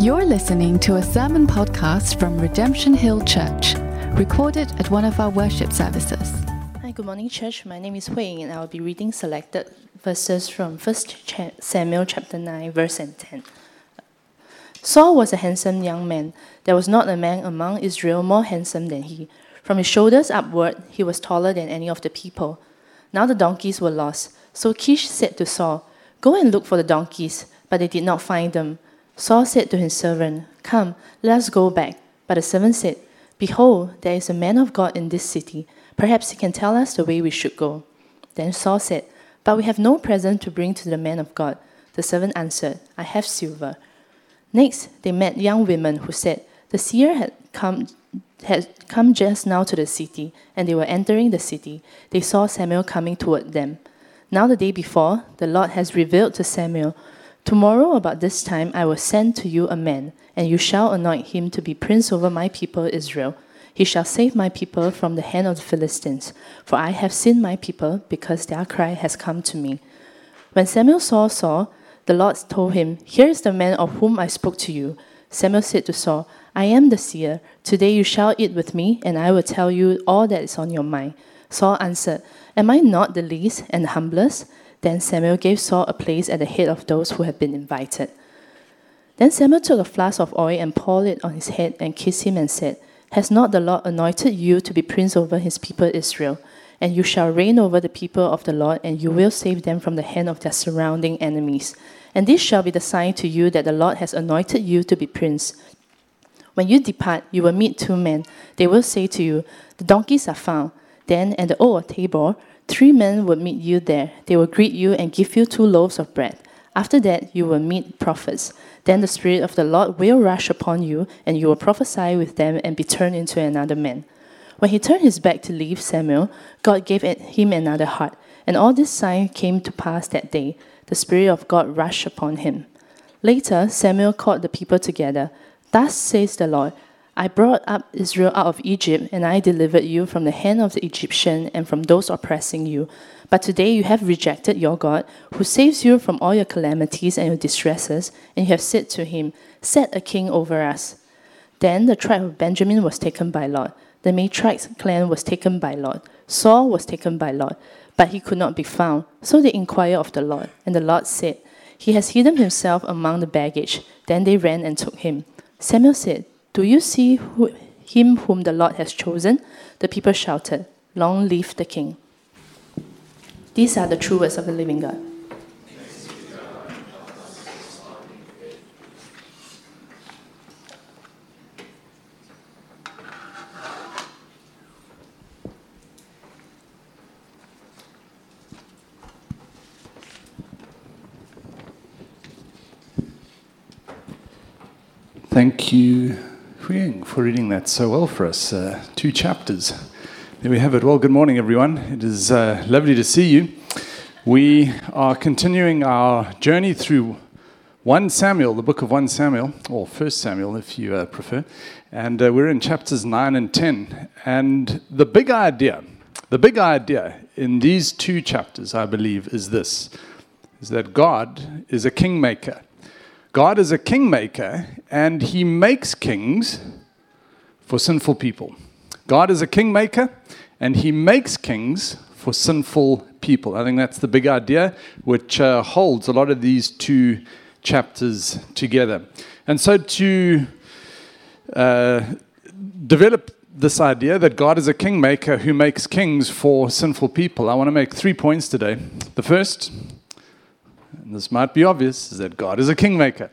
You're listening to a sermon podcast from Redemption Hill Church, recorded at one of our worship services. Hi, good morning, church. My name is Hui Ying, and I will be reading selected verses from 1 Samuel chapter 9, verse and 10. Saul was a handsome young man. There was not a man among Israel more handsome than he. From his shoulders upward, he was taller than any of the people. Now the donkeys were lost. So Kish said to Saul, Go and look for the donkeys. But they did not find them. Saul said to his servant, Come, let us go back. But the servant said, Behold, there is a man of God in this city. Perhaps he can tell us the way we should go. Then Saul said, But we have no present to bring to the man of God. The servant answered, I have silver. Next, they met young women who said, The seer had come, had come just now to the city, and they were entering the city. They saw Samuel coming toward them. Now, the day before, the Lord has revealed to Samuel, Tomorrow, about this time, I will send to you a man, and you shall anoint him to be prince over my people Israel. He shall save my people from the hand of the Philistines, for I have seen my people, because their cry has come to me. When Samuel saw Saul, the Lord told him, Here is the man of whom I spoke to you. Samuel said to Saul, I am the seer. Today you shall eat with me, and I will tell you all that is on your mind. Saul answered, Am I not the least and humblest? Then Samuel gave Saul a place at the head of those who had been invited. Then Samuel took a flask of oil and poured it on his head and kissed him and said, Has not the Lord anointed you to be prince over his people Israel? And you shall reign over the people of the Lord, and you will save them from the hand of their surrounding enemies. And this shall be the sign to you that the Lord has anointed you to be prince. When you depart, you will meet two men. They will say to you, The donkeys are found. Then at the oak of Tabor, three men will meet you there. They will greet you and give you two loaves of bread. After that, you will meet prophets. Then the Spirit of the Lord will rush upon you, and you will prophesy with them and be turned into another man. When he turned his back to leave Samuel, God gave him another heart. And all this sign came to pass that day. The Spirit of God rushed upon him. Later, Samuel called the people together. Thus says the Lord I brought up Israel out of Egypt, and I delivered you from the hand of the Egyptian and from those oppressing you. But today you have rejected your God, who saves you from all your calamities and your distresses, and you have said to him, Set a king over us. Then the tribe of Benjamin was taken by Lot. The Matrites clan was taken by Lot. Saul was taken by Lot, but he could not be found. So they inquired of the Lord, and the Lord said, He has hidden himself among the baggage. Then they ran and took him. Samuel said, Do you see who, him whom the Lord has chosen? The people shouted, Long live the king. These are the true words of the living God. Thank you, For reading that so well for us. Uh, two chapters. There we have it. Well, good morning, everyone. It is uh, lovely to see you. We are continuing our journey through 1 Samuel, the book of 1 Samuel, or 1 Samuel if you uh, prefer. And uh, we're in chapters 9 and 10. And the big idea, the big idea in these two chapters, I believe, is this is that God is a kingmaker. God is a kingmaker, and he makes kings for sinful people. God is a kingmaker, and he makes kings for sinful people. I think that's the big idea, which uh, holds a lot of these two chapters together. And so to uh, develop this idea that God is a kingmaker who makes kings for sinful people, I want to make three points today. The first, this might be obvious, is that God is a kingmaker.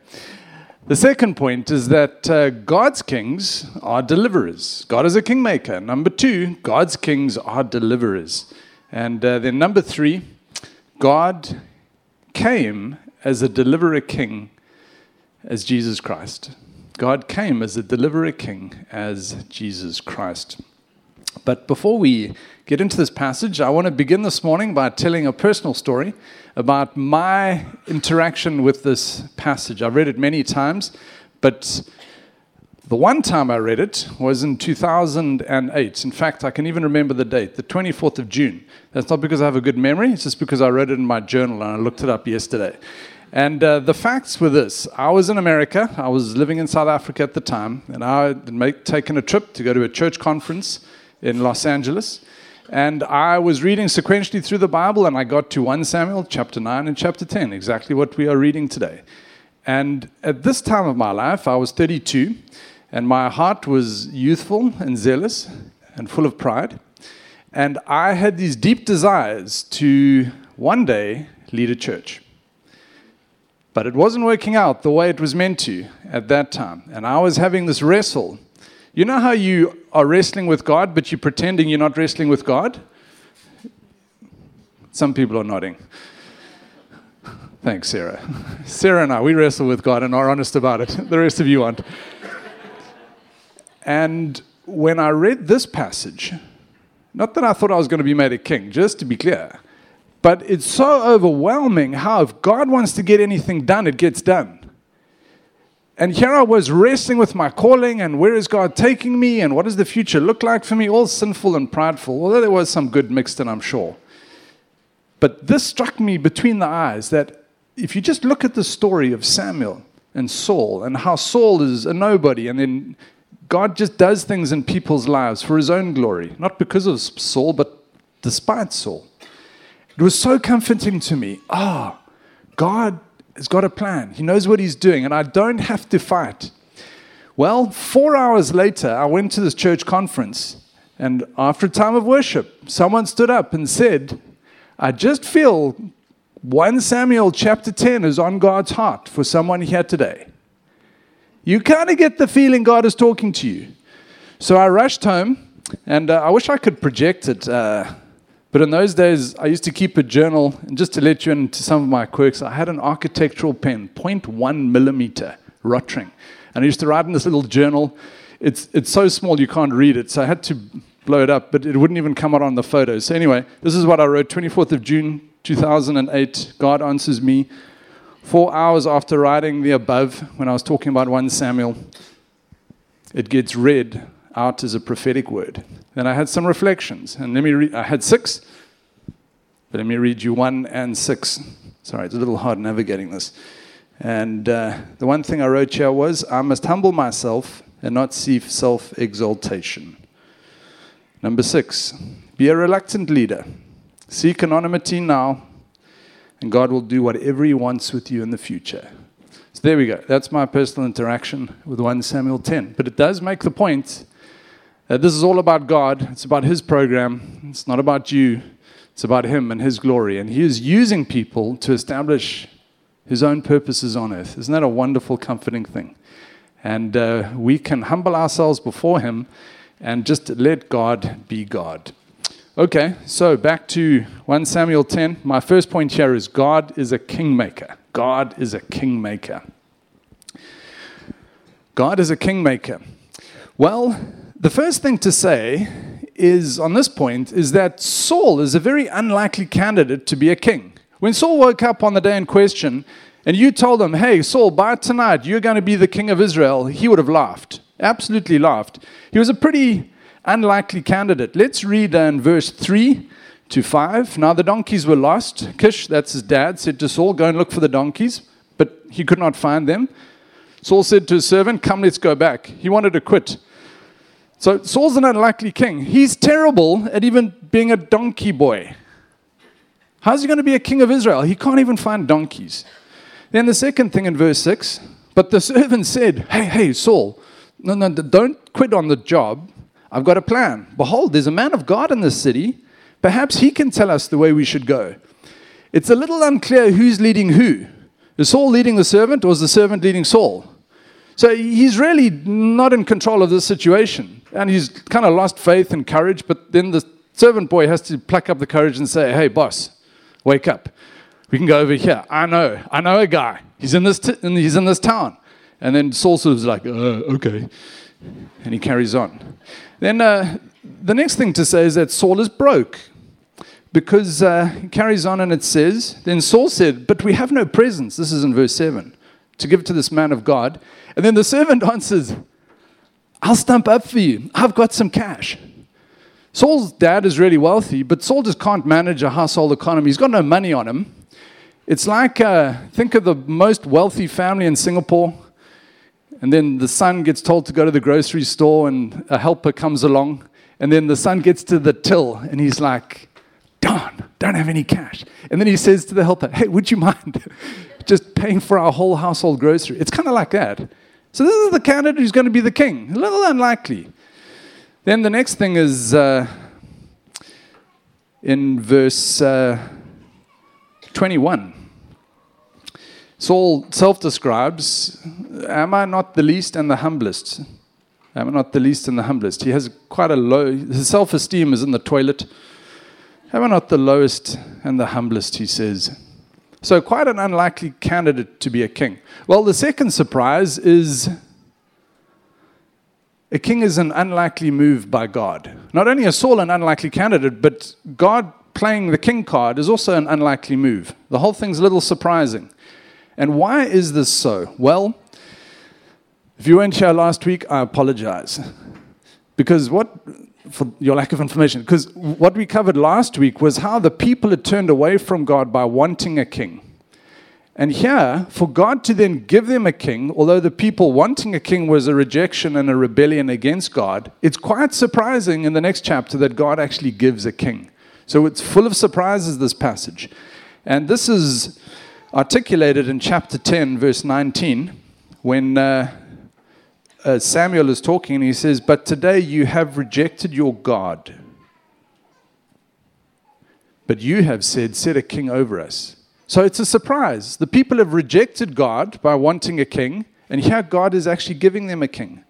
The second point is that uh, God's kings are deliverers. God is a kingmaker. Number two, God's kings are deliverers. And uh, then number three, God came as a deliverer king as Jesus Christ. God came as a deliverer king as Jesus Christ. But before we get into this passage, I want to begin this morning by telling a personal story about my interaction with this passage. I've read it many times, but the one time I read it was in 2008. In fact, I can even remember the date, the 24th of June. That's not because I have a good memory, it's just because I read it in my journal and I looked it up yesterday. And uh, the facts were this I was in America, I was living in South Africa at the time, and I had make, taken a trip to go to a church conference in Los Angeles. And I was reading sequentially through the Bible, and I got to 1 Samuel chapter 9 and chapter 10, exactly what we are reading today. And at this time of my life, I was 32, and my heart was youthful and zealous and full of pride. And I had these deep desires to one day lead a church. But it wasn't working out the way it was meant to at that time. And I was having this wrestle. You know how you are wrestling with God, but you're pretending you're not wrestling with God? Some people are nodding. Thanks, Sarah. Sarah and I, we wrestle with God and are honest about it. The rest of you aren't. And when I read this passage, not that I thought I was going to be made a king, just to be clear, but it's so overwhelming how if God wants to get anything done, it gets done. And here I was wrestling with my calling and where is God taking me and what does the future look like for me, all sinful and prideful, although there was some good mixed in, I'm sure. But this struck me between the eyes that if you just look at the story of Samuel and Saul and how Saul is a nobody and then God just does things in people's lives for his own glory, not because of Saul, but despite Saul. It was so comforting to me. Ah, oh, God has got a plan. He knows what he's doing, and I don't have to fight. Well, four hours later, I went to this church conference, and after a time of worship, someone stood up and said, I just feel 1 Samuel chapter 10 is on God's heart for someone here today. You kind of get the feeling God is talking to you. So I rushed home, and uh, I wish I could project it. Uh, but in those days, I used to keep a journal, and just to let you into some of my quirks, I had an architectural pen, 0.1 millimeter Rotring. And I used to write in this little journal. It's, it's so small you can't read it, so I had to blow it up, but it wouldn't even come out on the photos. So, anyway, this is what I wrote 24th of June 2008. God answers me. Four hours after writing the above, when I was talking about 1 Samuel, it gets read out as a prophetic word. Then I had some reflections, and let me read, I had six, but let me read you one and six. Sorry, it's a little hard navigating this. And uh, the one thing I wrote here was I must humble myself and not seek self exaltation. Number six, be a reluctant leader. Seek anonymity now, and God will do whatever He wants with you in the future. So there we go. That's my personal interaction with 1 Samuel 10. But it does make the point that this is all about God. It's about His program. It's not about you. It's about Him and His glory. And He is using people to establish His own purposes on earth. Isn't that a wonderful, comforting thing? And uh, we can humble ourselves before Him and just let God be God. Okay, so back to 1 Samuel 10. My first point here is God is a kingmaker. God is a kingmaker. God is a kingmaker. Well, the first thing to say is on this point is that Saul is a very unlikely candidate to be a king. When Saul woke up on the day in question and you told him, hey, Saul, by tonight you're going to be the king of Israel, he would have laughed. Absolutely laughed. He was a pretty unlikely candidate. Let's read in verse 3 to 5. Now the donkeys were lost. Kish, that's his dad, said to Saul, Go and look for the donkeys. But he could not find them. Saul said to his servant, Come, let's go back. He wanted to quit. So Saul's an unlikely king. He's terrible at even being a donkey boy. How's he going to be a king of Israel? He can't even find donkeys. Then the second thing in verse 6 But the servant said, Hey, hey, Saul, no, no, don't quit on the job. I've got a plan. Behold, there's a man of God in this city. Perhaps he can tell us the way we should go. It's a little unclear who's leading who. Is Saul leading the servant or is the servant leading Saul? So he's really not in control of the situation. And he's kind of lost faith and courage, but then the servant boy has to pluck up the courage and say, hey, boss, wake up. We can go over here. I know. I know a guy. He's in this, t- he's in this town. And then Saul sort of like, uh, okay. And he carries on. Then uh, the next thing to say is that Saul is broke. Because uh, he carries on and it says, Then Saul said, But we have no presents. This is in verse 7 to give it to this man of God. And then the servant answers, I'll stump up for you. I've got some cash. Saul's dad is really wealthy, but Saul just can't manage a household economy. He's got no money on him. It's like uh, think of the most wealthy family in Singapore, and then the son gets told to go to the grocery store, and a helper comes along, and then the son gets to the till, and he's like, Darn, don't have any cash. And then he says to the helper, Hey, would you mind just paying for our whole household grocery? It's kind of like that. So this is the candidate who's going to be the king. A little unlikely. Then the next thing is uh, in verse uh, 21. Saul self describes, Am I not the least and the humblest? Am I not the least and the humblest? He has quite a low, his self esteem is in the toilet. Am I not the lowest and the humblest, he says. So, quite an unlikely candidate to be a king. Well, the second surprise is a king is an unlikely move by God. Not only is Saul an unlikely candidate, but God playing the king card is also an unlikely move. The whole thing's a little surprising. And why is this so? Well, if you weren't here last week, I apologize. Because what, for your lack of information, because what we covered last week was how the people had turned away from God by wanting a king. And here, for God to then give them a king, although the people wanting a king was a rejection and a rebellion against God, it's quite surprising in the next chapter that God actually gives a king. So it's full of surprises, this passage. And this is articulated in chapter 10, verse 19, when uh, uh, Samuel is talking and he says, But today you have rejected your God. But you have said, Set a king over us. So it's a surprise. The people have rejected God by wanting a king, and here God is actually giving them a king.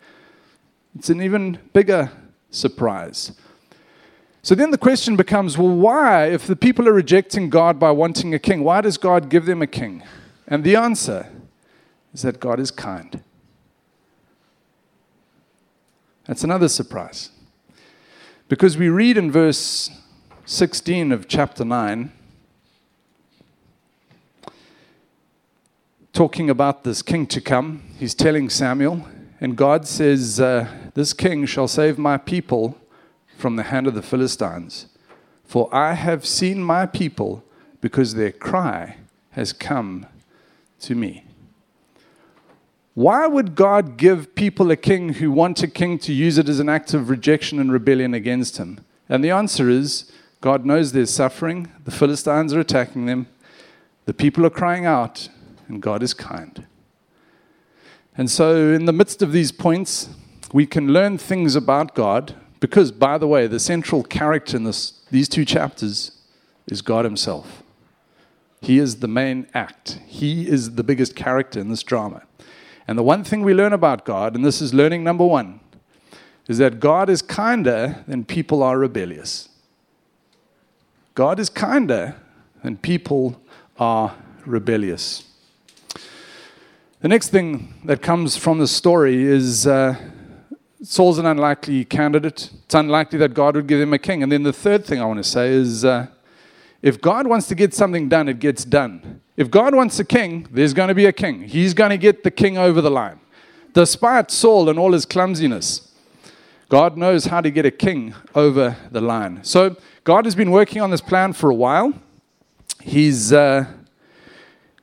It's an even bigger surprise. So then the question becomes well, why, if the people are rejecting God by wanting a king, why does God give them a king? And the answer is that God is kind. That's another surprise. Because we read in verse 16 of chapter 9 talking about this king to come. He's telling Samuel, and God says, uh, This king shall save my people from the hand of the Philistines. For I have seen my people because their cry has come to me. Why would God give people a king who want a king to use it as an act of rejection and rebellion against him? And the answer is God knows there's suffering, the Philistines are attacking them, the people are crying out, and God is kind. And so, in the midst of these points, we can learn things about God because, by the way, the central character in this, these two chapters is God Himself. He is the main act, He is the biggest character in this drama. And the one thing we learn about God, and this is learning number one, is that God is kinder than people are rebellious. God is kinder than people are rebellious. The next thing that comes from the story is uh, Saul's an unlikely candidate. It's unlikely that God would give him a king. And then the third thing I want to say is uh, if God wants to get something done, it gets done. If God wants a king, there's going to be a king. He's going to get the king over the line. Despite Saul and all his clumsiness, God knows how to get a king over the line. So God has been working on this plan for a while. He's. Uh,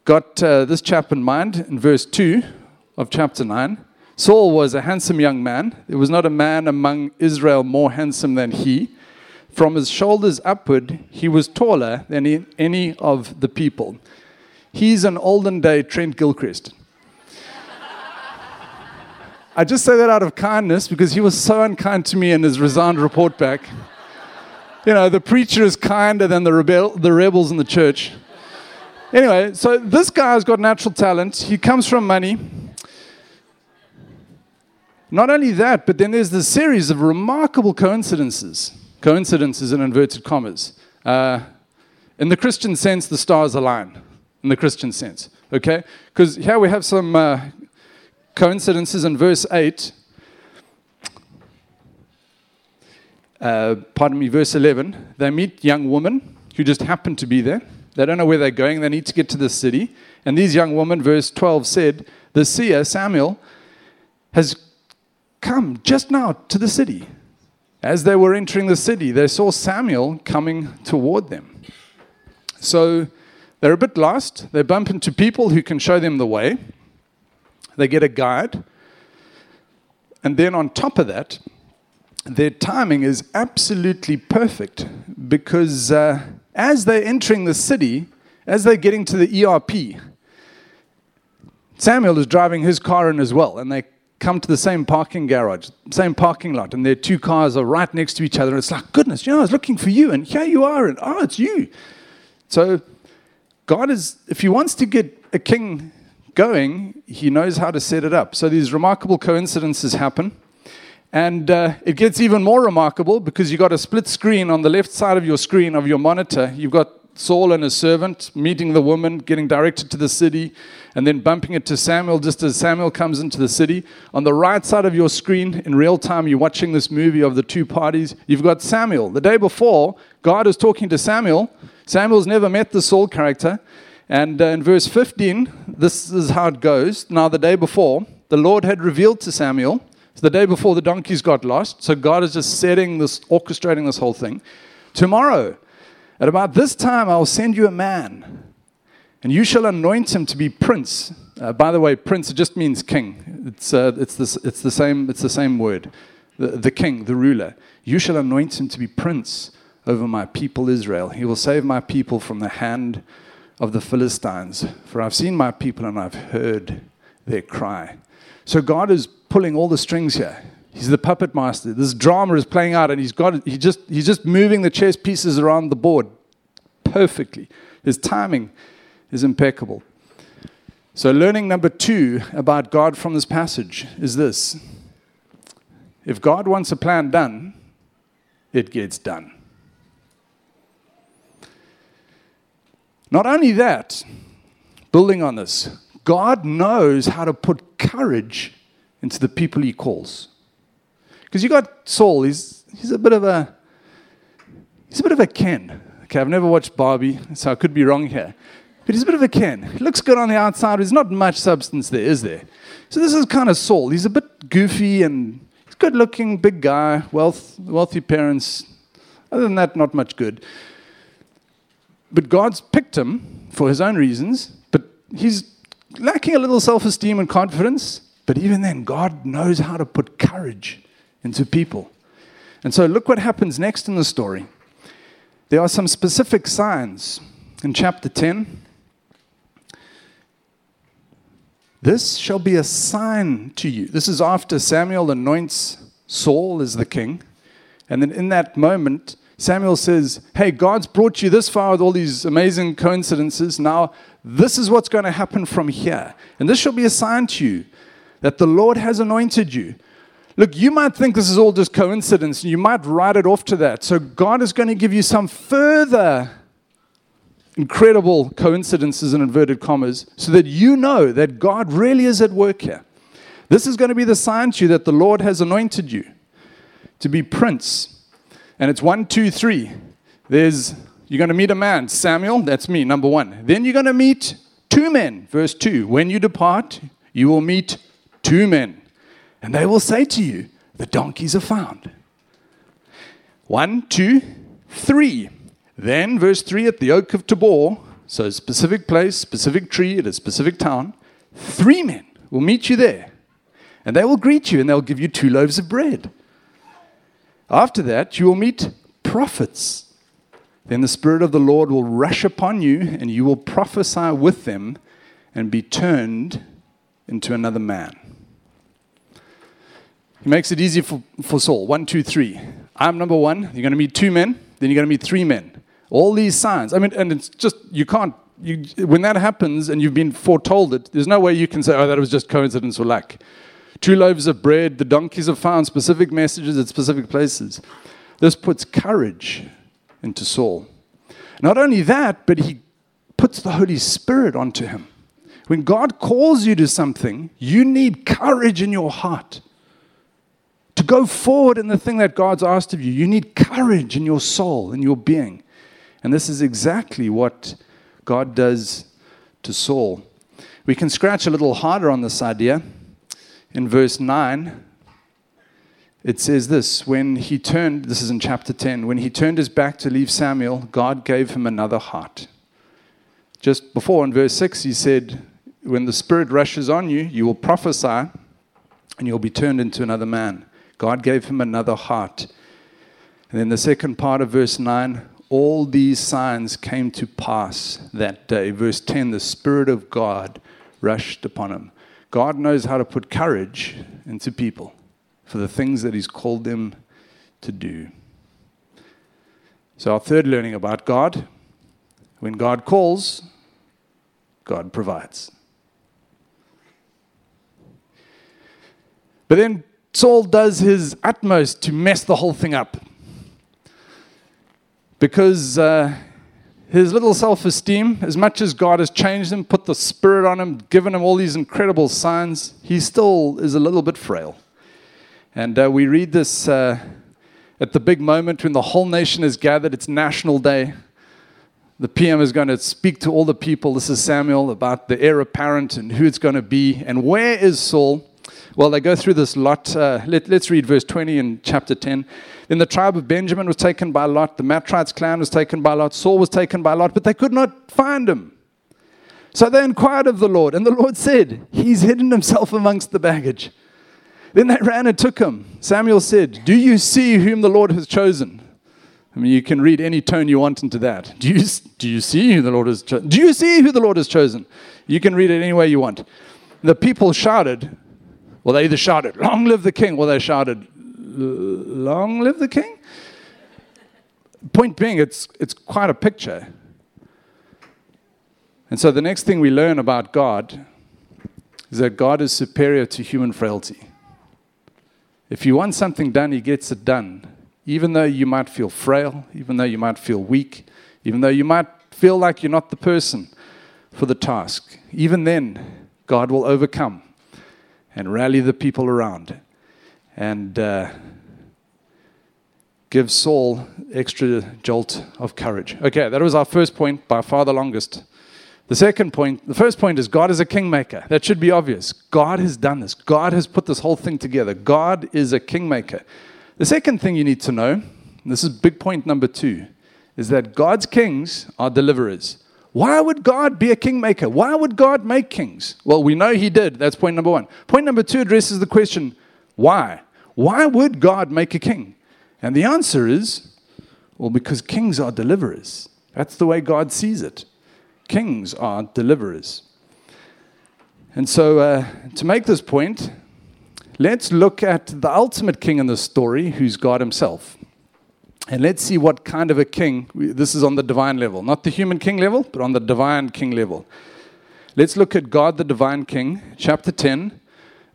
got uh, this chap in mind in verse 2 of chapter 9. Saul was a handsome young man. There was not a man among Israel more handsome than he. From his shoulders upward, he was taller than any of the people. He's an olden day Trent Gilchrist. I just say that out of kindness because he was so unkind to me in his resigned report back. You know, the preacher is kinder than the, rebel, the rebels in the church. Anyway, so this guy's got natural talent. He comes from money. Not only that, but then there's this series of remarkable coincidences. Coincidences in inverted commas. Uh, in the Christian sense, the stars align. In the Christian sense, okay? Because here we have some uh, coincidences in verse 8. Uh, pardon me, verse 11. They meet young women who just happen to be there. They don't know where they're going. They need to get to the city. And these young women, verse 12 said, The seer, Samuel, has come just now to the city. As they were entering the city, they saw Samuel coming toward them. So They're a bit lost. They bump into people who can show them the way. They get a guide. And then on top of that, their timing is absolutely perfect because uh, as they're entering the city, as they're getting to the ERP, Samuel is driving his car in as well, and they come to the same parking garage, same parking lot, and their two cars are right next to each other. And it's like, goodness, you know, I was looking for you, and here you are, and oh, it's you. So, God is, if He wants to get a king going, He knows how to set it up. So, these remarkable coincidences happen. And uh, it gets even more remarkable because you've got a split screen on the left side of your screen of your monitor. You've got Saul and his servant meeting the woman, getting directed to the city, and then bumping it to Samuel just as Samuel comes into the city. On the right side of your screen, in real time, you're watching this movie of the two parties. You've got Samuel. The day before, God is talking to Samuel. Samuel's never met the Saul character. And uh, in verse 15, this is how it goes. Now, the day before, the Lord had revealed to Samuel the day before the donkeys got lost. So God is just setting this, orchestrating this whole thing. Tomorrow, at about this time, I'll send you a man, and you shall anoint him to be prince. Uh, by the way, prince just means king. It's, uh, it's, it's, the same, it's the same word. The, the king, the ruler. You shall anoint him to be prince over my people Israel. He will save my people from the hand of the Philistines. For I've seen my people and I've heard their cry. So God is pulling all the strings here. He's the puppet master. This drama is playing out, and he's got he just he's just moving the chess pieces around the board perfectly. His timing is impeccable. So, learning number two about God from this passage is this: if God wants a plan done, it gets done. Not only that, building on this, God knows how to put courage into the people he calls. Because you got Saul, he's, he's a bit of a he's a bit of a Ken. Okay, I've never watched Barbie, so I could be wrong here. But he's a bit of a Ken. He looks good on the outside, but there's not much substance there, is there? So this is kind of Saul. He's a bit goofy and he's good looking, big guy, wealth, wealthy parents. Other than that, not much good. But God's picked him for his own reasons, but he's lacking a little self esteem and confidence. But even then, God knows how to put courage into people. And so look what happens next in the story. There are some specific signs in chapter 10. This shall be a sign to you. This is after Samuel anoints Saul as the king. And then in that moment, Samuel says, Hey, God's brought you this far with all these amazing coincidences. Now, this is what's going to happen from here. And this shall be a sign to you that the Lord has anointed you. Look, you might think this is all just coincidence, and you might write it off to that. So, God is going to give you some further incredible coincidences in inverted commas so that you know that God really is at work here. This is going to be the sign to you that the Lord has anointed you to be prince. And it's one, two, three. There's, you're going to meet a man, Samuel, that's me, number one. Then you're going to meet two men, verse two. When you depart, you will meet two men, and they will say to you, The donkeys are found. One, two, three. Then, verse 3 at the Oak of Tabor, so specific place, specific tree at a specific town, three men will meet you there. And they will greet you and they'll give you two loaves of bread. After that, you will meet prophets. Then the Spirit of the Lord will rush upon you, and you will prophesy with them and be turned into another man. He makes it easy for, for Saul. One, two, three. I'm number one. You're going to meet two men. Then you're going to meet three men. All these signs. I mean, and it's just, you can't, you, when that happens and you've been foretold it, there's no way you can say, oh, that was just coincidence or luck. Two loaves of bread, the donkeys have found specific messages at specific places. This puts courage into Saul. Not only that, but he puts the Holy Spirit onto him. When God calls you to something, you need courage in your heart go forward in the thing that God's asked of you. You need courage in your soul, in your being. And this is exactly what God does to Saul. We can scratch a little harder on this idea. In verse 9, it says this when he turned, this is in chapter 10, when he turned his back to leave Samuel, God gave him another heart just before in verse 6, he said, When the Spirit rushes on you, you will prophesy and you'll be turned into another man. God gave him another heart. And then the second part of verse 9, all these signs came to pass that day. Verse 10, the Spirit of God rushed upon him. God knows how to put courage into people for the things that He's called them to do. So, our third learning about God when God calls, God provides. But then Saul does his utmost to mess the whole thing up. Because uh, his little self esteem, as much as God has changed him, put the Spirit on him, given him all these incredible signs, he still is a little bit frail. And uh, we read this uh, at the big moment when the whole nation is gathered, it's National Day. The PM is going to speak to all the people. This is Samuel about the heir apparent and who it's going to be. And where is Saul? Well, they go through this lot. Uh, let, us read verse 20 in chapter 10. Then the tribe of Benjamin was taken by Lot. The Matrites clan was taken by Lot. Saul was taken by Lot, but they could not find him. So they inquired of the Lord, and the Lord said, He's hidden himself amongst the baggage. Then they ran and took him. Samuel said, Do you see whom the Lord has chosen? I mean, you can read any tone you want into that. Do you, do you see who the Lord has chosen? Do you see who the Lord has chosen? You can read it any way you want. The people shouted, well, they either shouted, Long live the king, or they shouted, Long live the king? Point being, it's, it's quite a picture. And so the next thing we learn about God is that God is superior to human frailty. If you want something done, He gets it done. Even though you might feel frail, even though you might feel weak, even though you might feel like you're not the person for the task, even then, God will overcome and rally the people around and uh, give Saul extra jolt of courage. Okay, that was our first point, by far the longest. The second point, the first point is God is a kingmaker. That should be obvious. God has done this. God has put this whole thing together. God is a kingmaker. The second thing you need to know, this is big point number two, is that God's kings are deliverers. Why would God be a kingmaker? Why would God make kings? Well, we know He did. That's point number one. Point number two addresses the question why? Why would God make a king? And the answer is well, because kings are deliverers. That's the way God sees it kings are deliverers. And so, uh, to make this point, let's look at the ultimate king in the story, who's God Himself. And let's see what kind of a king, this is on the divine level, not the human king level, but on the divine king level. Let's look at God the divine king, chapter 10,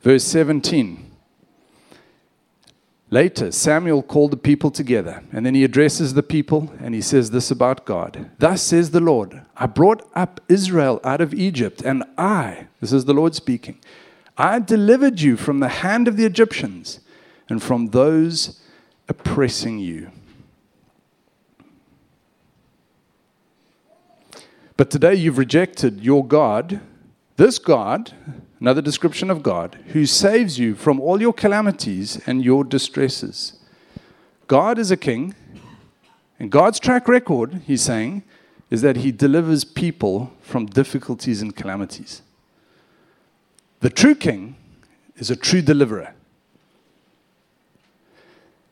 verse 17. Later, Samuel called the people together, and then he addresses the people and he says this about God. Thus says the Lord I brought up Israel out of Egypt, and I, this is the Lord speaking, I delivered you from the hand of the Egyptians and from those oppressing you. But today you've rejected your God, this God, Another description of God who saves you from all your calamities and your distresses. God is a king, and God's track record, he's saying, is that he delivers people from difficulties and calamities. The true king is a true deliverer.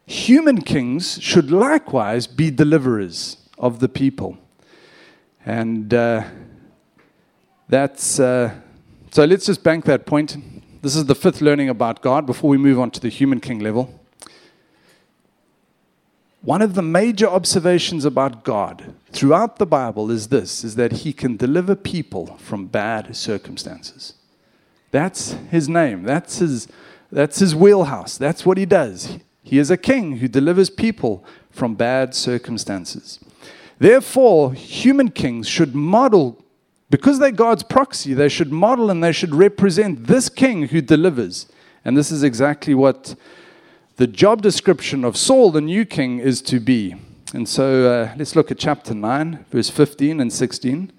Human kings should likewise be deliverers of the people. And uh, that's. Uh, so let's just bank that point. This is the fifth learning about God before we move on to the human king level. One of the major observations about God throughout the Bible is this is that he can deliver people from bad circumstances. That's his name. That's his that's his wheelhouse. That's what he does. He is a king who delivers people from bad circumstances. Therefore, human kings should model because they're God's proxy, they should model and they should represent this king who delivers. And this is exactly what the job description of Saul, the new king, is to be. And so uh, let's look at chapter 9, verse 15 and 16.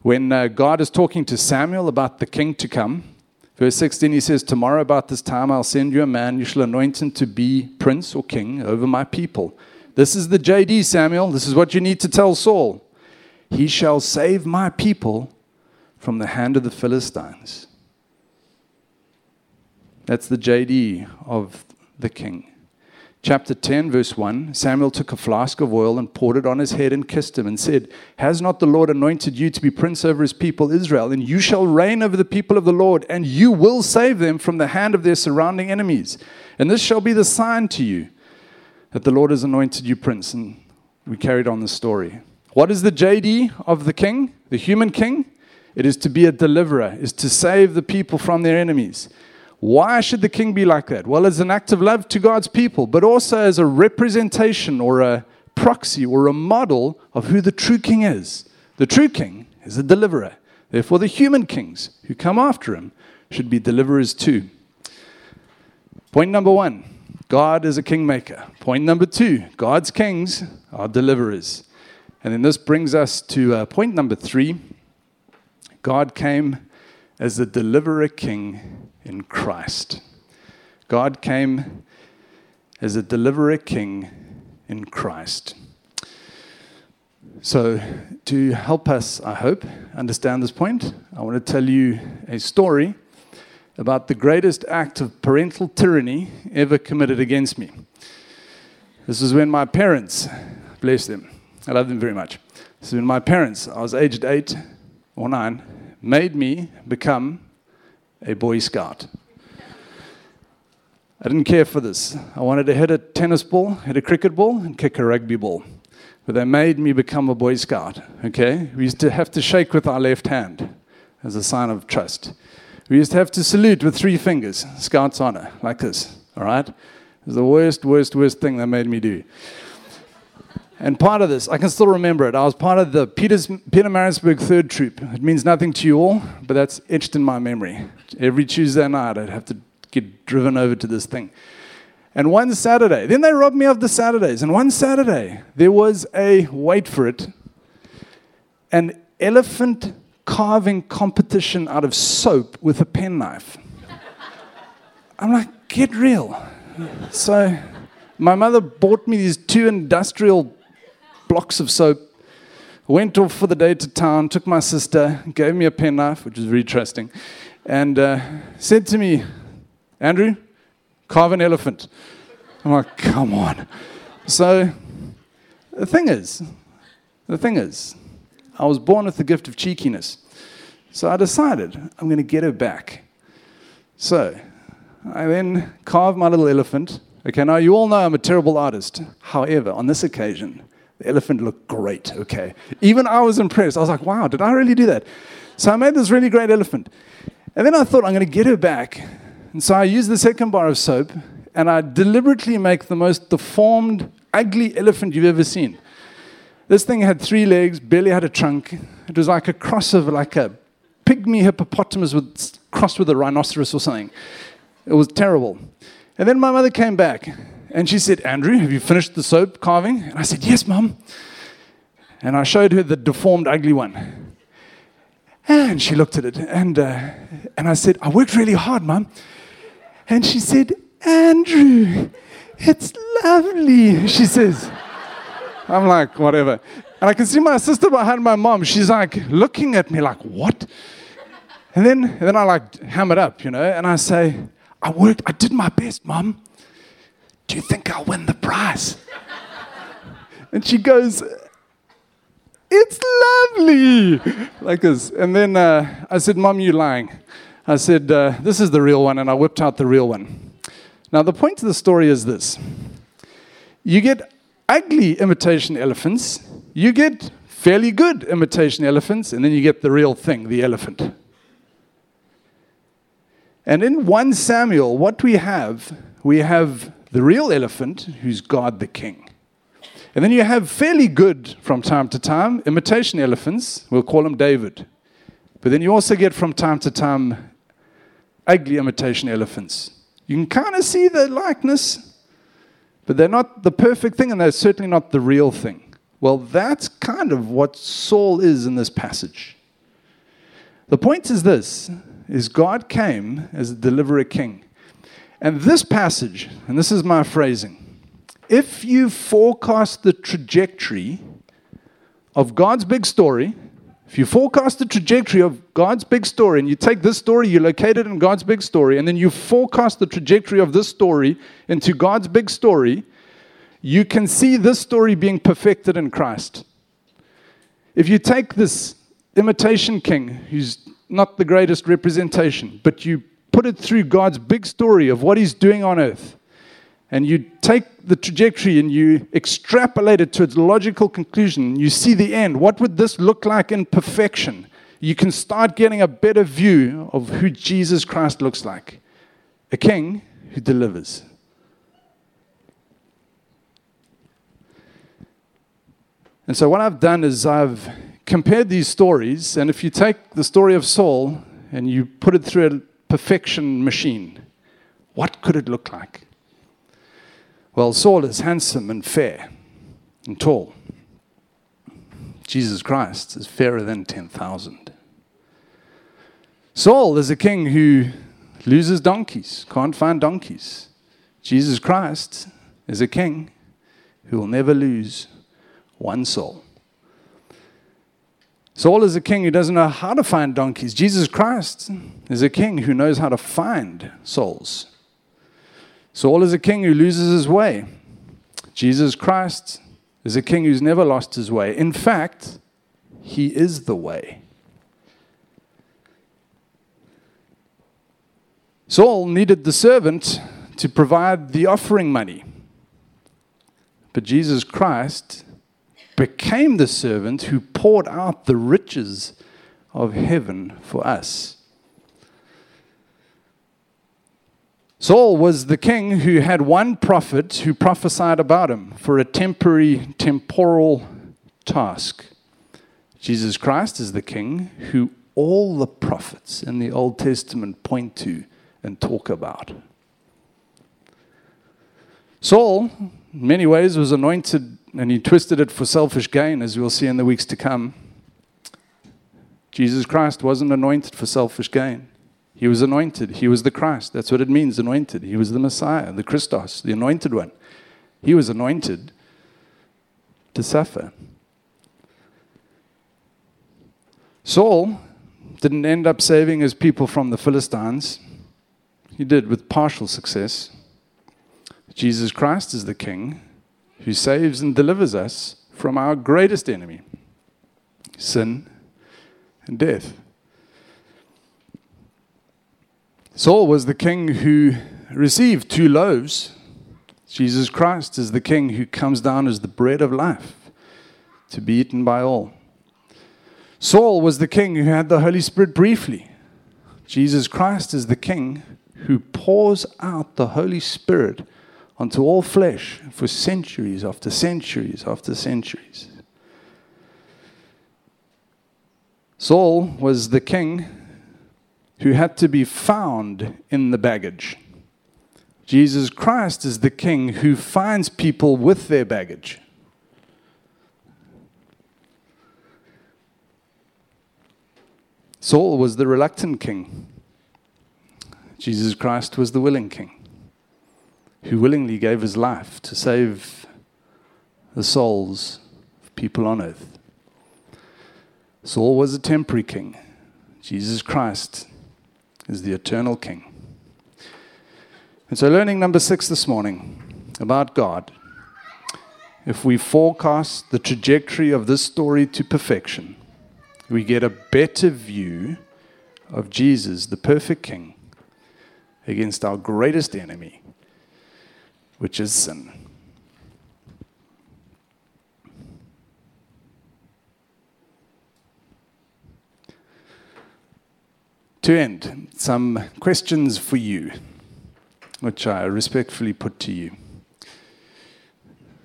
When uh, God is talking to Samuel about the king to come, verse 16, he says, Tomorrow about this time I'll send you a man, you shall anoint him to be prince or king over my people. This is the JD, Samuel. This is what you need to tell Saul. He shall save my people from the hand of the Philistines. That's the JD of the king. Chapter 10, verse 1 Samuel took a flask of oil and poured it on his head and kissed him and said, Has not the Lord anointed you to be prince over his people Israel? And you shall reign over the people of the Lord, and you will save them from the hand of their surrounding enemies. And this shall be the sign to you that the Lord has anointed you prince. And we carried on the story. What is the JD of the king, the human king? It is to be a deliverer, is to save the people from their enemies. Why should the king be like that? Well, as an act of love to God's people, but also as a representation or a proxy or a model of who the true king is. The true king is a deliverer. Therefore, the human kings who come after him should be deliverers too. Point number one God is a kingmaker. Point number two God's kings are deliverers. And then this brings us to uh, point number three God came as the deliverer king in Christ. God came as a deliverer king in Christ. So, to help us, I hope, understand this point, I want to tell you a story about the greatest act of parental tyranny ever committed against me. This was when my parents, bless them, I love them very much. This is when my parents, I was aged eight or nine, made me become a Boy Scout. I didn't care for this. I wanted to hit a tennis ball, hit a cricket ball, and kick a rugby ball. But they made me become a Boy Scout, okay? We used to have to shake with our left hand as a sign of trust. We used to have to salute with three fingers, Scout's honor, like this, all right? It was the worst, worst, worst thing they made me do. And part of this, I can still remember it. I was part of the Peters, Pietermaritzburg Third Troop. It means nothing to you all, but that's etched in my memory. Every Tuesday night, I'd have to get driven over to this thing. And one Saturday, then they robbed me of the Saturdays. And one Saturday, there was a, wait for it, an elephant carving competition out of soap with a penknife. I'm like, get real. So my mother bought me these two industrial blocks of soap, went off for the day to town, took my sister, gave me a penknife, which was very trusting, and uh, said to me, Andrew, carve an elephant. I'm like, come on. So the thing is, the thing is, I was born with the gift of cheekiness. So I decided I'm going to get her back. So I then carved my little elephant. Okay, now you all know I'm a terrible artist. However, on this occasion, the elephant looked great, okay? Even I was impressed. I was like, wow, did I really do that? So I made this really great elephant. And then I thought, I'm going to get her back. And so I used the second bar of soap and I deliberately make the most deformed, ugly elephant you've ever seen. This thing had three legs, barely had a trunk. It was like a cross of like a pygmy hippopotamus with, crossed with a rhinoceros or something. It was terrible. And then my mother came back and she said, Andrew, have you finished the soap carving? And I said, Yes, Mum. And I showed her the deformed, ugly one. And she looked at it, and, uh, and I said, I worked really hard, Mum. And she said, Andrew, it's lovely, she says. I'm like, whatever. And I can see my sister behind my mom. She's like looking at me like, what? And then, and then I like ham it up, you know, and I say, I worked, I did my best, Mom. Do you think I'll win the prize? and she goes, It's lovely. Like this. And then uh, I said, Mom, you're lying. I said, uh, This is the real one. And I whipped out the real one. Now, the point of the story is this you get ugly imitation elephants, you get fairly good imitation elephants, and then you get the real thing, the elephant. And in 1 Samuel, what we have, we have the real elephant, who's God the King. And then you have fairly good, from time to time, imitation elephants. We'll call him David. But then you also get, from time to time, ugly imitation elephants. You can kind of see the likeness, but they're not the perfect thing, and they're certainly not the real thing. Well, that's kind of what Saul is in this passage. The point is this is God came as a deliverer king. And this passage, and this is my phrasing, if you forecast the trajectory of God's big story, if you forecast the trajectory of God's big story and you take this story, you locate it in God's big story, and then you forecast the trajectory of this story into God's big story, you can see this story being perfected in Christ. If you take this imitation king, who's not the greatest representation, but you put it through God's big story of what he's doing on earth, and you take the trajectory and you extrapolate it to its logical conclusion, you see the end. What would this look like in perfection? You can start getting a better view of who Jesus Christ looks like a king who delivers. And so, what I've done is I've compared these stories, and if you take the story of Saul and you put it through a perfection machine, what could it look like? Well, Saul is handsome and fair and tall. Jesus Christ is fairer than 10,000. Saul is a king who loses donkeys, can't find donkeys. Jesus Christ is a king who will never lose one soul. Saul is a king who doesn't know how to find donkeys. Jesus Christ is a king who knows how to find souls. Saul is a king who loses his way. Jesus Christ is a king who's never lost his way. In fact, he is the way. Saul needed the servant to provide the offering money. But Jesus Christ became the servant who poured out the riches of heaven for us. Saul was the king who had one prophet who prophesied about him for a temporary, temporal task. Jesus Christ is the king who all the prophets in the Old Testament point to and talk about. Saul, in many ways, was anointed and he twisted it for selfish gain, as we'll see in the weeks to come. Jesus Christ wasn't anointed for selfish gain. He was anointed. He was the Christ. That's what it means, anointed. He was the Messiah, the Christos, the anointed one. He was anointed to suffer. Saul didn't end up saving his people from the Philistines. He did with partial success. Jesus Christ is the King who saves and delivers us from our greatest enemy sin and death. Saul was the king who received two loaves. Jesus Christ is the king who comes down as the bread of life to be eaten by all. Saul was the king who had the Holy Spirit briefly. Jesus Christ is the king who pours out the Holy Spirit onto all flesh for centuries after centuries after centuries. Saul was the king who had to be found in the baggage. Jesus Christ is the king who finds people with their baggage. Saul was the reluctant king. Jesus Christ was the willing king who willingly gave his life to save the souls of people on earth. Saul was a temporary king. Jesus Christ is the eternal King. And so, learning number six this morning about God. If we forecast the trajectory of this story to perfection, we get a better view of Jesus, the perfect King, against our greatest enemy, which is sin. To end, some questions for you, which I respectfully put to you.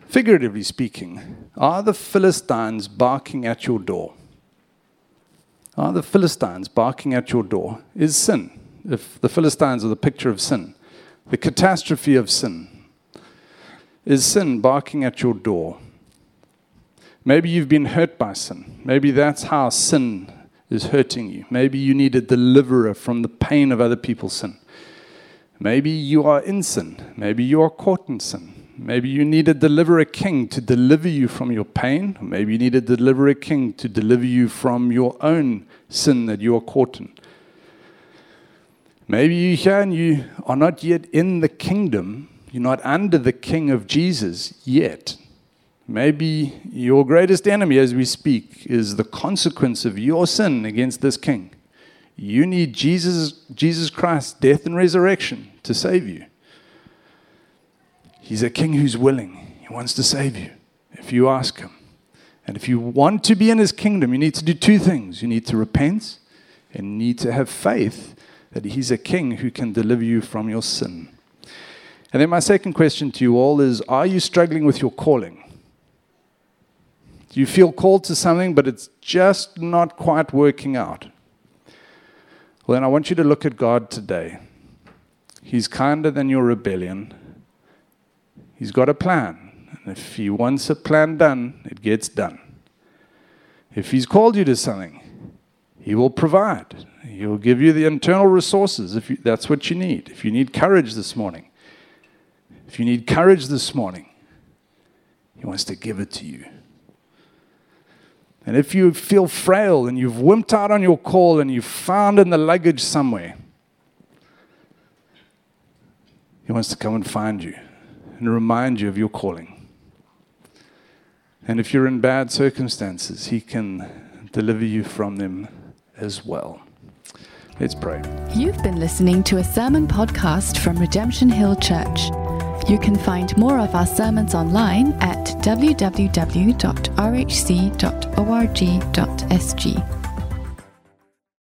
Figuratively speaking, are the Philistines barking at your door? Are the Philistines barking at your door? Is sin, if the Philistines are the picture of sin, the catastrophe of sin, is sin barking at your door? Maybe you've been hurt by sin. Maybe that's how sin is hurting you. Maybe you need a deliverer from the pain of other people's sin. Maybe you are in sin. Maybe you are caught in sin. Maybe you need a deliverer king to deliver you from your pain. Maybe you need a deliverer king to deliver you from your own sin that you are caught in. Maybe you're here and you are not yet in the kingdom. You're not under the king of Jesus yet. Maybe your greatest enemy as we speak is the consequence of your sin against this king. You need Jesus, Jesus Christ, death and resurrection to save you. He's a king who's willing. He wants to save you if you ask him. And if you want to be in his kingdom, you need to do two things. You need to repent and need to have faith that he's a king who can deliver you from your sin. And then my second question to you all is Are you struggling with your calling? You feel called to something, but it's just not quite working out? Well, then I want you to look at God today. He's kinder than your rebellion. He's got a plan. And if He wants a plan done, it gets done. If He's called you to something, He will provide. He'll give you the internal resources if you, that's what you need. If you need courage this morning, if you need courage this morning, He wants to give it to you. And if you feel frail and you've wimped out on your call and you've found in the luggage somewhere, He wants to come and find you and remind you of your calling. And if you're in bad circumstances, He can deliver you from them as well. Let's pray. You've been listening to a sermon podcast from Redemption Hill Church. You can find more of our sermons online at www.rhc.org.sg.